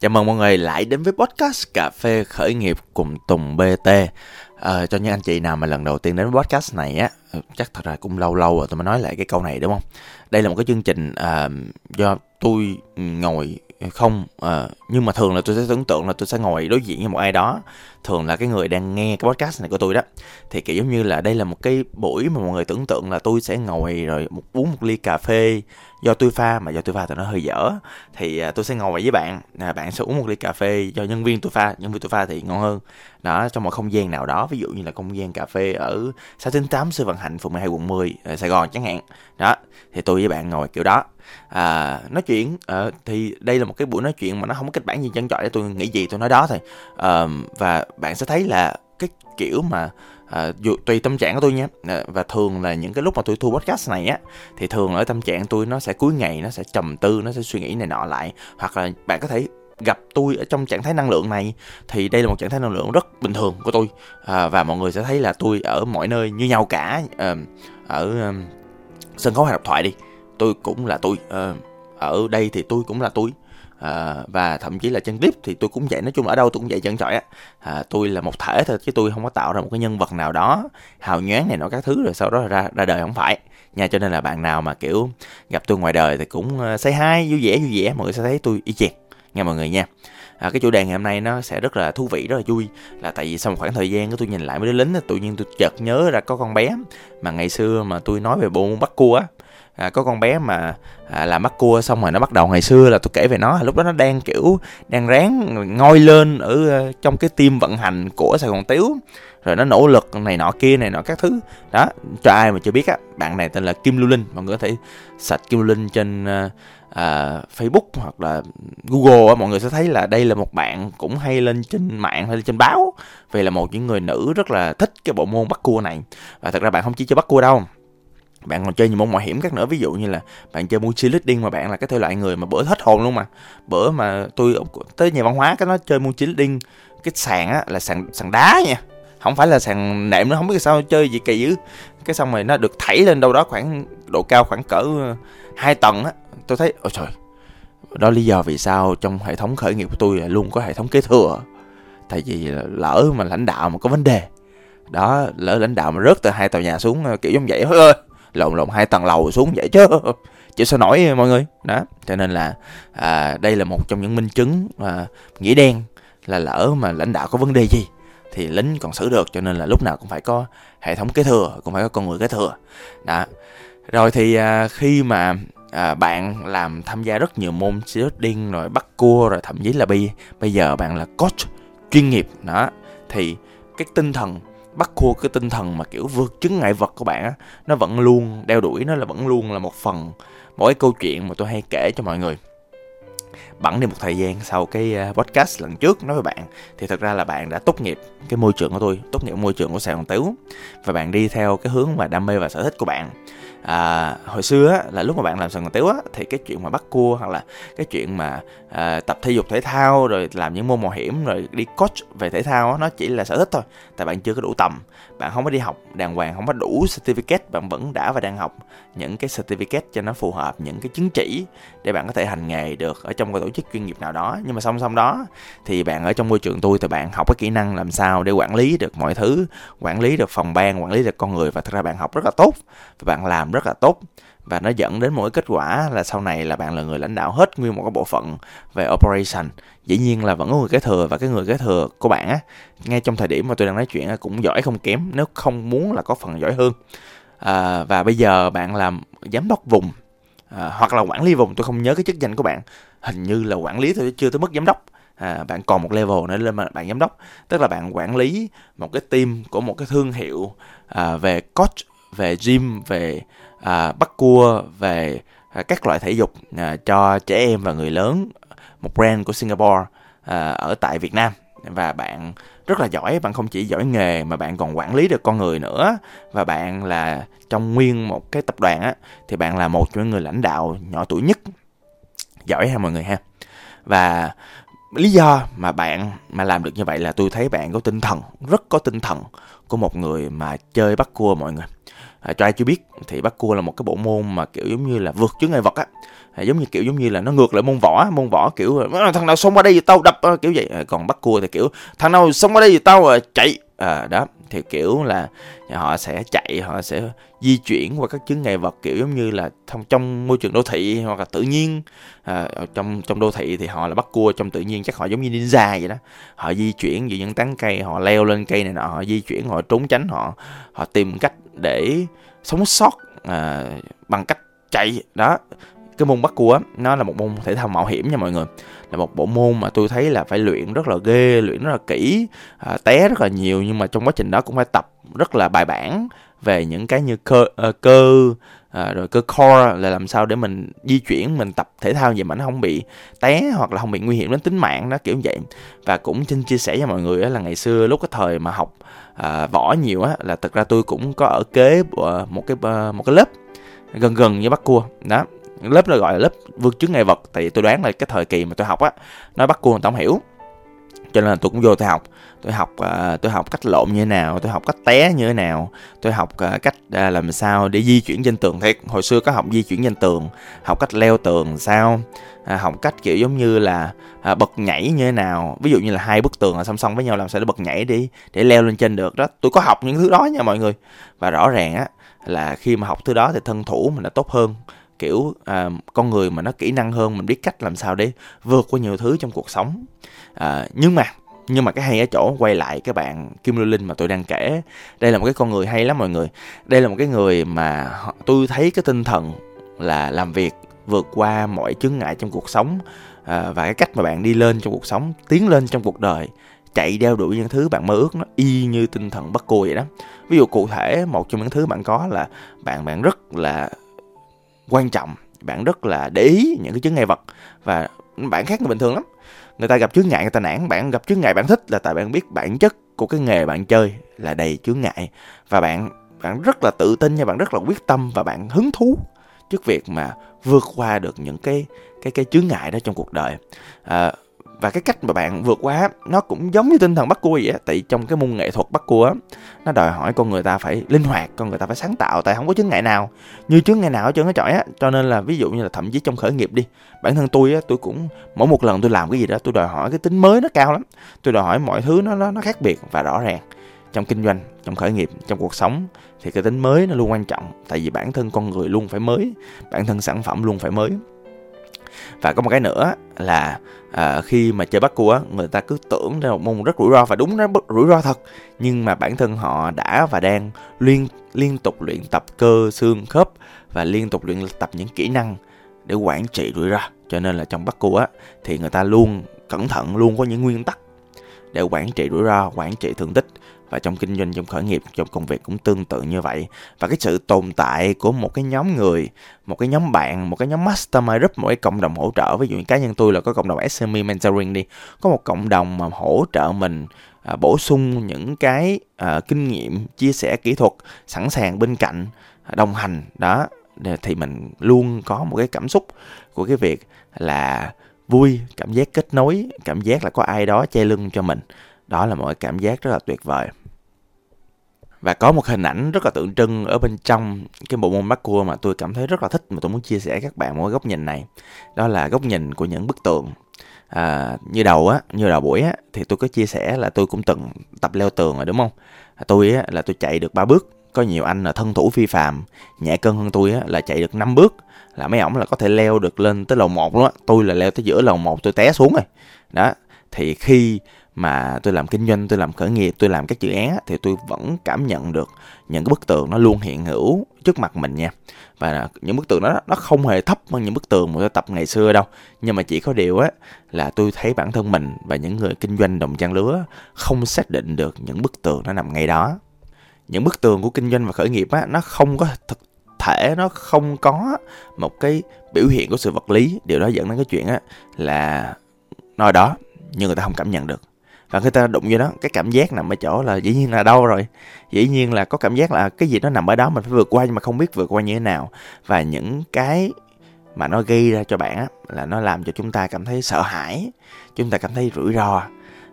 Chào mừng mọi người lại đến với podcast Cà phê khởi nghiệp cùng Tùng BT. À, ờ, cho những anh chị nào mà lần đầu tiên đến với podcast này á, ờ, chắc thật ra cũng lâu lâu rồi tôi mới nói lại cái câu này đúng không? Đây là một cái chương trình à, do tôi ngồi không à, nhưng mà thường là tôi sẽ tưởng tượng là tôi sẽ ngồi đối diện với một ai đó. Thường là cái người đang nghe cái podcast này của tôi đó. Thì kiểu giống như là đây là một cái buổi mà mọi người tưởng tượng là tôi sẽ ngồi rồi một uống một ly cà phê do tôi pha mà do tôi pha thì nó hơi dở. Thì à, tôi sẽ ngồi với bạn à, bạn sẽ uống một ly cà phê do nhân viên tôi pha nhân viên tôi pha thì ngon hơn. Đó trong một không gian nào đó ví dụ như là không gian cà phê ở xã Tính Tám sư Vận Hạnh phường 12 quận 10 ờ, Sài Gòn chẳng hạn. Đó thì tôi với bạn ngồi kiểu đó à, nói chuyện uh, thì đây là một cái buổi nói chuyện mà nó không có kịch bản gì chân chọi để tôi nghĩ gì tôi nói đó thôi. Uh, và bạn sẽ thấy là cái kiểu mà à, dù, tùy tâm trạng của tôi nha à, và thường là những cái lúc mà tôi thu podcast này á thì thường ở tâm trạng tôi nó sẽ cuối ngày nó sẽ trầm tư nó sẽ suy nghĩ này nọ lại. Hoặc là bạn có thể gặp tôi ở trong trạng thái năng lượng này thì đây là một trạng thái năng lượng rất bình thường của tôi. À, và mọi người sẽ thấy là tôi ở mọi nơi như nhau cả à, ở à, sân khấu hay độc thoại đi tôi cũng là tôi. À, ở đây thì tôi cũng là tôi. À, và thậm chí là chân clip thì tôi cũng vậy nói chung ở đâu tôi cũng vậy chân trọi á. À, tôi là một thể thôi chứ tôi không có tạo ra một cái nhân vật nào đó hào nhoáng này nọ các thứ rồi sau đó ra ra đời không phải. Nha cho nên là bạn nào mà kiểu gặp tôi ngoài đời thì cũng say hai vui vẻ vui vẻ mọi người sẽ thấy tôi y chang nha mọi người nha. À, cái chủ đề ngày hôm nay nó sẽ rất là thú vị rất là vui là tại vì sau một khoảng thời gian tôi nhìn lại mấy đứa lính tự nhiên tôi chợt nhớ ra có con bé mà ngày xưa mà tôi nói về bộ môn bắt cua á à, có con bé mà à, làm mắt cua xong rồi nó bắt đầu ngày xưa là tôi kể về nó lúc đó nó đang kiểu đang ráng ngoi lên ở uh, trong cái team vận hành của sài gòn tiếu rồi nó nỗ lực này nọ kia này nọ các thứ. Đó cho ai mà chưa biết á bạn này tên là kim lưu linh mọi người có thể sạch kim lưu linh trên uh, uh, facebook hoặc là google á mọi người sẽ thấy là đây là một bạn cũng hay lên trên mạng hay lên trên báo. Vì là một những người nữ rất là thích cái bộ môn bắt cua này. Và thật ra bạn không chỉ chơi bắt cua đâu bạn còn chơi nhiều môn mạo hiểm khác nữa, ví dụ như là bạn chơi multi leading mà bạn là cái thể loại người mà bữa hết hồn luôn mà. Bữa mà tôi tới nhà văn hóa cái nó chơi multi leading cái sàn á là sàn sàn đá nha. Không phải là sàn nệm nó không biết sao chơi gì kỳ dữ. Cái xong rồi nó được thảy lên đâu đó khoảng độ cao khoảng cỡ ờ, hai tầng á. Tôi thấy, ôi trời, đó lý do vì sao trong hệ thống khởi nghiệp của tôi luôn có hệ thống kế thừa. Tại vì lỡ mà lãnh đạo mà có vấn đề, đó, lỡ lãnh đạo mà rớt từ hai tòa nhà xuống ờ, kiểu giống vậy. Thôi ơi! Lộn lộn hai tầng lầu xuống vậy chứ. Chứ sao nổi mọi người? Đó cho nên là à, đây là một trong những minh chứng à, nghĩa đen là lỡ mà lãnh đạo có vấn đề gì thì lính còn xử được cho nên là lúc nào cũng phải có hệ thống kế thừa cũng phải có con người kế thừa. Đó. Rồi thì à, khi mà à, bạn làm tham gia rất nhiều môn điên rồi bắt cua rồi thậm chí là bây bây giờ bạn là coach chuyên nghiệp đó thì cái tinh thần bắt khua cái tinh thần mà kiểu vượt chứng ngại vật của bạn á, nó vẫn luôn đeo đuổi, nó là vẫn luôn là một phần, mỗi câu chuyện mà tôi hay kể cho mọi người bẵng đi một thời gian sau cái ờ, podcast lần trước nói với bạn. Thì thật ra là bạn đã tốt nghiệp cái môi trường của tôi tốt nghiệp môi trường của sài gòn tiếu và bạn đi theo cái hướng mà đam mê và sở thích của bạn. À, hồi xưa á, là lúc mà bạn làm sài gòn tiếu á, thì cái chuyện mà bắt cua hoặc là cái chuyện mà à, tập thể dục thể thao rồi làm những môn mạo hiểm rồi đi coach về thể thao á, nó chỉ là sở thích thôi tại bạn chưa có đủ tầm bạn không có đi học, đàng hoàng không có đủ certificate, bạn vẫn đã và đang học những cái certificate cho nó phù hợp, những cái chứng chỉ để bạn có thể hành nghề được ở trong cái tổ chức chuyên nghiệp nào đó. Nhưng mà song song đó, thì bạn ở trong môi trường tôi, thì bạn học cái kỹ năng làm sao để quản lý được mọi thứ, quản lý được phòng ban, quản lý được con người, và thật ra bạn học rất là tốt, và bạn làm rất là tốt và nó dẫn đến một cái kết quả là sau này là bạn là người lãnh đạo hết nguyên một cái bộ phận về operation. Dĩ nhiên là vẫn có người kế thừa và cái người kế thừa của bạn á ngay trong thời điểm mà tôi đang nói chuyện cũng giỏi không kém nếu không muốn là có phần giỏi hơn. À, và bây giờ bạn làm giám đốc vùng à, hoặc là quản lý vùng tôi không nhớ cái chức danh của bạn. Hình như là quản lý thôi chưa tới mức giám đốc. À, bạn còn một level nữa lên mà bạn giám đốc. Tức là bạn quản lý một cái team của một cái thương hiệu à, về coach về gym về à, bắt cua về à, các loại thể dục à, cho trẻ em và người lớn một brand của Singapore à, ở tại Việt Nam. Và bạn rất là giỏi bạn không chỉ giỏi nghề mà bạn còn quản lý được con người nữa. Và bạn là trong nguyên một cái tập đoàn á thì bạn là một trong những người lãnh đạo nhỏ tuổi nhất. Giỏi ha mọi người ha. Và lý do mà bạn mà làm được như vậy là tôi thấy bạn có tinh thần rất có tinh thần của một người mà chơi bắt cua mọi người à, cho ai chưa biết thì bắt cua là một cái bộ môn mà kiểu giống như là vượt chướng ngại vật á. À, giống như kiểu giống như là nó ngược lại môn võ môn võ kiểu thằng nào xông qua đây thì tao đập ờ, kiểu vậy. À, còn bắt cua thì kiểu thằng nào xông qua đây thì tao à, chạy à, đó thì kiểu là họ sẽ chạy họ sẽ di chuyển qua các chứng ngại vật kiểu giống như là trong trong môi trường đô thị hoặc là tự nhiên. À, trong trong đô thị thì họ là bắt cua trong tự nhiên chắc họ giống như ninja vậy đó. Họ di chuyển giữa những tán cây họ leo lên cây này nọ họ di chuyển họ trốn tránh họ họ tìm cách để sống sót à, bằng cách chạy. Đó cái môn bắt cua nó là một môn thể thao mạo hiểm nha mọi người. Là một bộ môn mà tôi thấy là phải luyện rất là ghê luyện rất là kỹ à, té rất là nhiều nhưng mà trong quá trình đó cũng phải tập rất là bài bản về những cái như cơ uh, cơ à, rồi cơ core là làm sao để mình di chuyển mình tập thể thao vậy mà nó không bị té hoặc là không bị nguy hiểm đến tính mạng đó kiểu vậy. Và cũng xin chia sẻ cho mọi người là ngày xưa lúc cái thời mà học à, võ nhiều á là thật ra tôi cũng có ở kế một cái ờ, một cái lớp gần gần với bắt cua đó lớp nó gọi là lớp vượt chứng ngại vật. Tại vì tôi đoán là cái thời kỳ mà tôi học á nó bắt cua người ta không hiểu. Cho nên là tôi cũng vô tôi học. Tôi học uh, tôi học cách lộn như thế nào tôi học cách té như thế nào tôi học uh, cách uh, làm sao để di chuyển trên tường thiệt. Hồi xưa có học di chuyển trên tường học cách leo tường sao uh, học cách kiểu giống như là uh, bật nhảy như thế nào. Ví dụ như là hai bức tường là song song với nhau làm sao để bật nhảy đi để leo lên trên được đó. Tôi có học những thứ đó nha mọi người. Và rõ ràng á là khi mà học thứ đó thì thân thủ mình đã tốt hơn kiểu à, con người mà nó kỹ năng hơn mình biết cách làm sao để vượt qua nhiều thứ trong cuộc sống. À, nhưng mà nhưng mà cái hay ở chỗ quay lại cái bạn Kim Lưu Linh mà tôi đang kể đây là một cái con người hay lắm mọi người. Đây là một cái người mà tôi thấy cái tinh thần là làm việc vượt qua mọi chướng ngại trong cuộc sống à, và cái cách mà bạn đi lên trong cuộc sống tiến lên trong cuộc đời chạy đeo đuổi những thứ bạn mơ ước nó y như tinh thần bất cô vậy đó. Ví dụ cụ thể một trong những thứ bạn có là bạn bạn rất là quan trọng. Bạn rất là để ý những cái chướng ngại vật và bạn khác người bình thường lắm. Người ta gặp chướng ngại người ta nản. Bạn gặp chướng ngại bạn thích là tại bạn biết bản chất của cái nghề bạn chơi là đầy chướng ngại. Và bạn bạn rất là tự tin nha bạn rất là quyết tâm và bạn hứng thú trước việc mà vượt qua được những cái cái cái chướng ngại đó trong cuộc đời. À, và cái cách mà bạn vượt qua nó cũng giống như tinh thần bắt cua vậy á tại trong cái môn nghệ thuật bắt cua á nó đòi hỏi con người ta phải linh hoạt con người ta phải sáng tạo tại không có chướng ngại nào. Như chướng ngại nào ở trơn hết trọi á cho nên là ví dụ như là thậm chí trong khởi nghiệp đi bản thân tôi á tôi cũng mỗi một lần tôi làm cái gì đó tôi đòi hỏi cái tính mới nó cao lắm. Tôi đòi hỏi mọi thứ nó nó, nó khác biệt và rõ ràng. Trong kinh doanh trong khởi nghiệp trong cuộc sống thì cái tính mới nó luôn quan trọng tại vì bản thân con người luôn phải mới bản thân sản phẩm luôn phải mới và có một cái nữa là à, khi mà chơi bắt cua người ta cứ tưởng là một môn rất rủi ro và đúng nó rủi ro thật. Nhưng mà bản thân họ đã và đang liên liên tục luyện tập cơ xương khớp và liên tục luyện tập những kỹ năng để quản trị rủi ro. Cho nên là trong bắt cua á thì người ta luôn cẩn thận luôn có những nguyên tắc để quản trị rủi ro quản trị thương tích và trong kinh doanh trong khởi nghiệp trong công việc cũng tương tự như vậy. Và cái sự tồn tại của một cái nhóm người một cái nhóm bạn một cái nhóm mastermind group một cái cộng đồng hỗ trợ. Ví dụ như cá nhân tôi là có cộng đồng SME mentoring đi. Có một cộng đồng mà hỗ trợ mình à, bổ sung những cái à, kinh nghiệm chia sẻ kỹ thuật sẵn sàng bên cạnh à, đồng hành. Đó thì mình luôn có một cái cảm xúc của cái việc là vui cảm giác kết nối cảm giác là có ai đó che lưng cho mình đó là một cảm giác rất là tuyệt vời. Và có một hình ảnh rất là tượng trưng ở bên trong cái bộ môn bắt cua mà tôi cảm thấy rất là thích mà tôi muốn chia sẻ các bạn một góc nhìn này. Đó là góc nhìn của những bức tường à, như đầu á như đầu buổi á thì tôi có chia sẻ là tôi cũng từng tập leo tường rồi đúng không? À, tôi á là tôi chạy được ba bước. Có nhiều anh là thân thủ phi phàm. Nhẹ cân hơn tôi á là chạy được 5 bước. Là mấy ổng là có thể leo được lên tới lầu một luôn á. Tôi là leo tới giữa lầu một tôi té xuống rồi. Đó thì khi mà tôi làm kinh doanh, tôi làm khởi nghiệp, tôi làm các dự án thì tôi vẫn cảm nhận được những cái bức tường nó luôn hiện hữu trước mặt mình nha. Và những bức tường đó, nó không hề thấp hơn những bức tường mà tôi tập ngày xưa đâu. Nhưng mà chỉ có điều á, là tôi thấy bản thân mình và những người kinh doanh đồng trang lứa không xác định được những bức tường nó nằm ngay đó. Những bức tường của kinh doanh và khởi nghiệp á, nó không có thực thể, nó không có một cái biểu hiện của sự vật lý. Điều đó dẫn đến cái chuyện á, là nói đó, nhưng người ta không cảm nhận được và khi ta đụng vô đó, cái cảm giác nằm ở chỗ là dĩ nhiên là đau rồi. Dĩ nhiên là có cảm giác là cái gì nó nằm ở đó mình phải vượt qua nhưng mà không biết vượt qua như thế nào. Và những cái mà nó gây ra cho bạn á, là nó làm cho chúng ta cảm thấy sợ hãi, chúng ta cảm thấy rủi ro.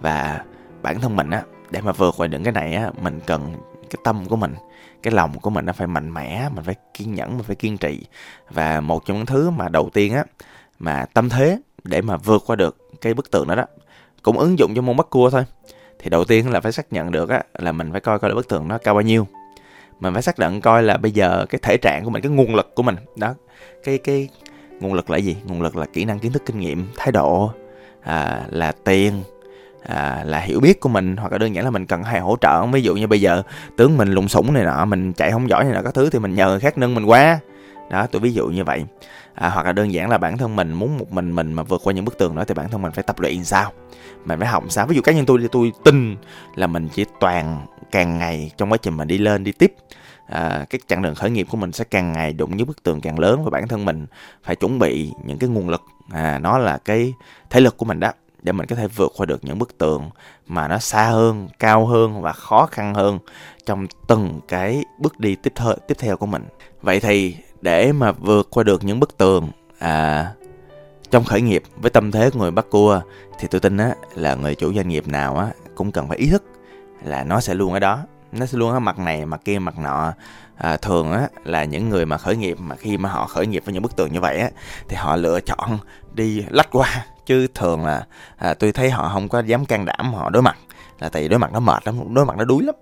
Và bản thân mình á, để mà vượt qua những cái này á, mình cần cái tâm của mình, cái lòng của mình nó phải mạnh mẽ, mình phải kiên nhẫn, mình phải kiên trì. Và một trong những thứ mà đầu tiên á, mà tâm thế để mà vượt qua được cái bức tường đó đó cũng ứng dụng cho môn bắt cua thôi. Thì đầu tiên là phải xác nhận được á là mình phải coi coi là bức tường nó cao bao nhiêu. Mình phải xác định coi là bây giờ cái thể trạng của mình cái nguồn lực của mình đó cái cái nguồn lực là gì? Nguồn lực là kỹ năng kiến thức kinh nghiệm thái độ à, là tiền à, là hiểu biết của mình hoặc là đơn giản là mình cần hay hỗ trợ. Ví dụ như bây giờ tướng mình lùng sủng này nọ mình chạy không giỏi này nọ các thứ thì mình nhờ người khác nâng mình qua đó tôi ví dụ như vậy. À, hoặc là đơn giản là bản thân mình muốn một mình mình mà vượt qua những bức tường đó thì bản thân mình phải tập luyện sao? Mình phải học sao? Ví dụ cá nhân tôi thì tôi tin là mình chỉ toàn càng ngày trong quá trình mình đi lên đi tiếp. À, cái chặng đường khởi nghiệp của mình sẽ càng ngày đụng những bức tường càng lớn và bản thân mình phải chuẩn bị những cái nguồn lực à, nó là cái thể lực của mình đó để mình có thể vượt qua được những bức tường mà nó xa hơn, cao hơn và khó khăn hơn trong từng cái bước đi tiếp theo tiếp theo của mình. Vậy thì để mà vượt qua được những bức tường à, trong khởi nghiệp với tâm thế của người bắt cua thì tôi tin á là người chủ doanh nghiệp nào á cũng cần phải ý thức là nó sẽ luôn ở đó. Nó sẽ luôn ở mặt này mặt kia mặt nọ. À, thường á là những người mà khởi nghiệp mà khi mà họ khởi nghiệp với những bức tường như vậy á thì họ lựa chọn đi lách qua. Chứ thường là à, tôi thấy họ không có dám can đảm họ đối mặt là tại vì đối mặt nó mệt lắm đối mặt nó đuối lắm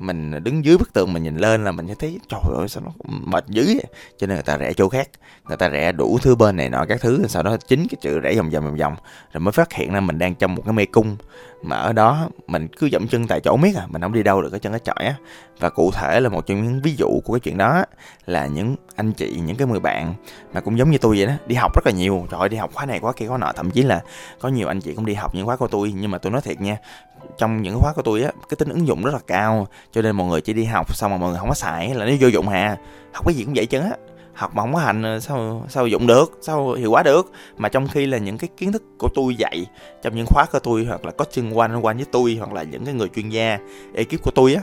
mình đứng dưới bức tường mình nhìn lên là mình sẽ thấy trời ơi sao nó mệt dữ vậy? cho nên người ta rẽ chỗ khác người ta rẽ đủ thứ bên này nọ các thứ sau đó chính cái chữ rẽ vòng vòng vòng vòng rồi mới phát hiện ra mình đang trong một cái mê cung. Mà ở đó mình cứ dậm chân tại chỗ miết à mình không đi đâu được cái chân cái chọi á. Và cụ thể là một trong những ví dụ của cái chuyện đó là những anh chị những cái người bạn mà cũng giống như tôi vậy đó đi học rất là nhiều. Trời ơi, đi học khóa này khóa kia khóa nọ thậm chí là có nhiều anh chị cũng đi học những khóa của tôi nhưng mà tôi nói thiệt nha trong những khóa của tôi á cái tính ứng dụng rất là cao cho nên mọi người chỉ đi học xong mà mọi người không có xài là nó vô dụng hà học cái gì cũng vậy chứ á. Học mà không có hành ờ, sao sao dụng được sao hiệu quả được? Mà trong khi là những cái kiến thức của tôi dạy trong những khóa của tôi hoặc là có chân quanh quanh với tôi hoặc là những cái người chuyên gia ekip của tôi á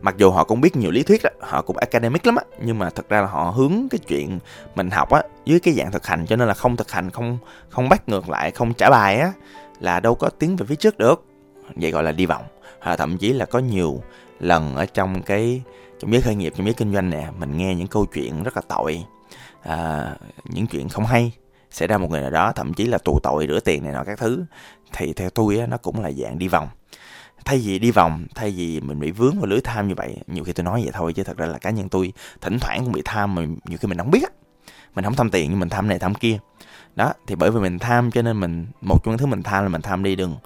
mặc dù họ cũng biết nhiều lý thuyết đó, họ cũng academic lắm á nhưng mà thật ra là họ hướng cái chuyện mình học á dưới cái dạng thực hành cho nên là không thực hành không không bắt ngược lại không trả bài á là đâu có tiến về phía trước được vậy gọi là đi vòng hoặc thậm chí là có nhiều lần ở trong cái trong giới khởi nghiệp trong giới kinh doanh nè mình nghe những câu chuyện rất là tội. À, những chuyện không hay xảy ra một người nào đó thậm chí là tù tội rửa tiền này nọ các thứ thì theo tôi á, nó cũng là dạng đi vòng thay vì đi vòng thay vì mình bị vướng vào lưới tham như vậy nhiều khi tôi nói vậy thôi chứ thật ra là cá nhân tôi thỉnh thoảng cũng bị tham mà nhiều khi mình không biết. Á mình không tham tiền nhưng mình tham này tham kia. Đó thì bởi vì mình tham cho nên mình một trong những thứ mình tham là mình tham đi đường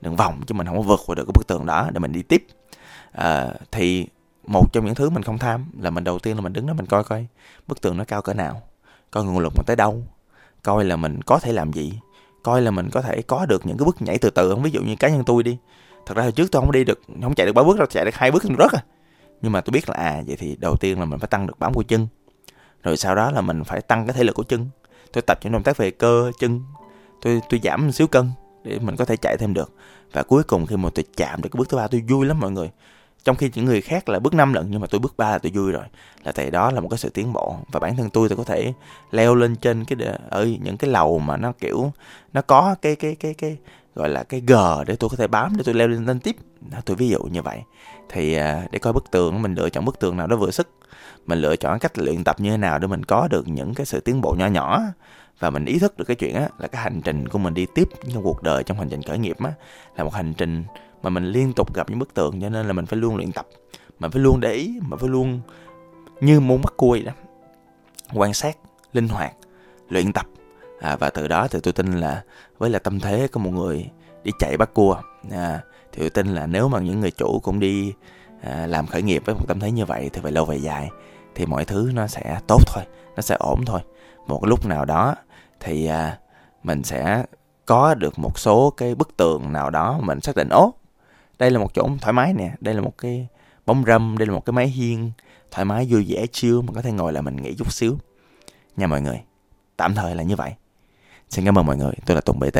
đường vòng chứ mình không có vượt qua được cái bức tường đó để mình đi tiếp. À, thì một trong những thứ mình không tham là mình đầu tiên là mình đứng đó mình coi coi bức tường nó cao cỡ nào coi nguồn lực mình tới đâu coi là mình có thể làm gì coi là mình có thể có được những cái bước nhảy từ từ không? Ví dụ như cá nhân tôi đi thật ra hồi trước tôi không đi được không chạy được ba bước đâu chạy được hai bước rất à. Nhưng mà tôi biết là à vậy thì đầu tiên là mình phải tăng được bám của chân rồi sau đó là mình phải tăng cái thể lực của chân. Tôi tập những động tác về cơ chân tôi tôi giảm một xíu cân để mình có thể chạy thêm được. Và cuối cùng khi mà tôi chạm được cái bước thứ ba tôi vui lắm mọi người. Trong khi những người khác là bước năm lần nhưng mà tôi bước ba là tôi vui rồi. Là tại đó là một cái sự tiến bộ. Và bản thân tôi tôi có thể leo lên trên cái ở những cái lầu mà nó kiểu nó có cái cái cái cái gọi là cái gờ để tôi có thể bám để tôi leo lên lên tiếp. Đó, tôi ví dụ như vậy thì à, để coi bức tường mình lựa chọn bức tường nào đó vừa sức. Mình lựa chọn cách luyện tập như thế nào để mình có được những cái sự tiến bộ nhỏ nhỏ và mình ý thức được cái chuyện á là cái hành trình của mình đi tiếp trong cuộc đời trong hành trình khởi nghiệp á là một hành trình mà mình liên tục gặp những bức tường. Cho nên là mình phải luôn luyện tập. Mình phải luôn để ý mình phải luôn như muốn bắt cua đó quan sát linh hoạt luyện tập. À, và từ đó thì tôi tin là với là tâm thế của một người đi chạy bắt cua à, thì tôi tin là nếu mà những người chủ cũng đi à, làm khởi nghiệp với một tâm thế như vậy thì về lâu về dài thì mọi thứ nó sẽ tốt thôi nó sẽ ổn thôi. Một lúc nào đó thì à, mình sẽ có được một số cái bức tường nào đó mình xác định ố đây là một chỗ thoải mái nè đây là một cái bóng râm đây là một cái máy hiên thoải mái vui vẻ chiêu mà có thể ngồi là mình nghỉ chút xíu. Nha mọi người tạm thời là như vậy. Xin cảm ơn mọi người tôi là tùng bt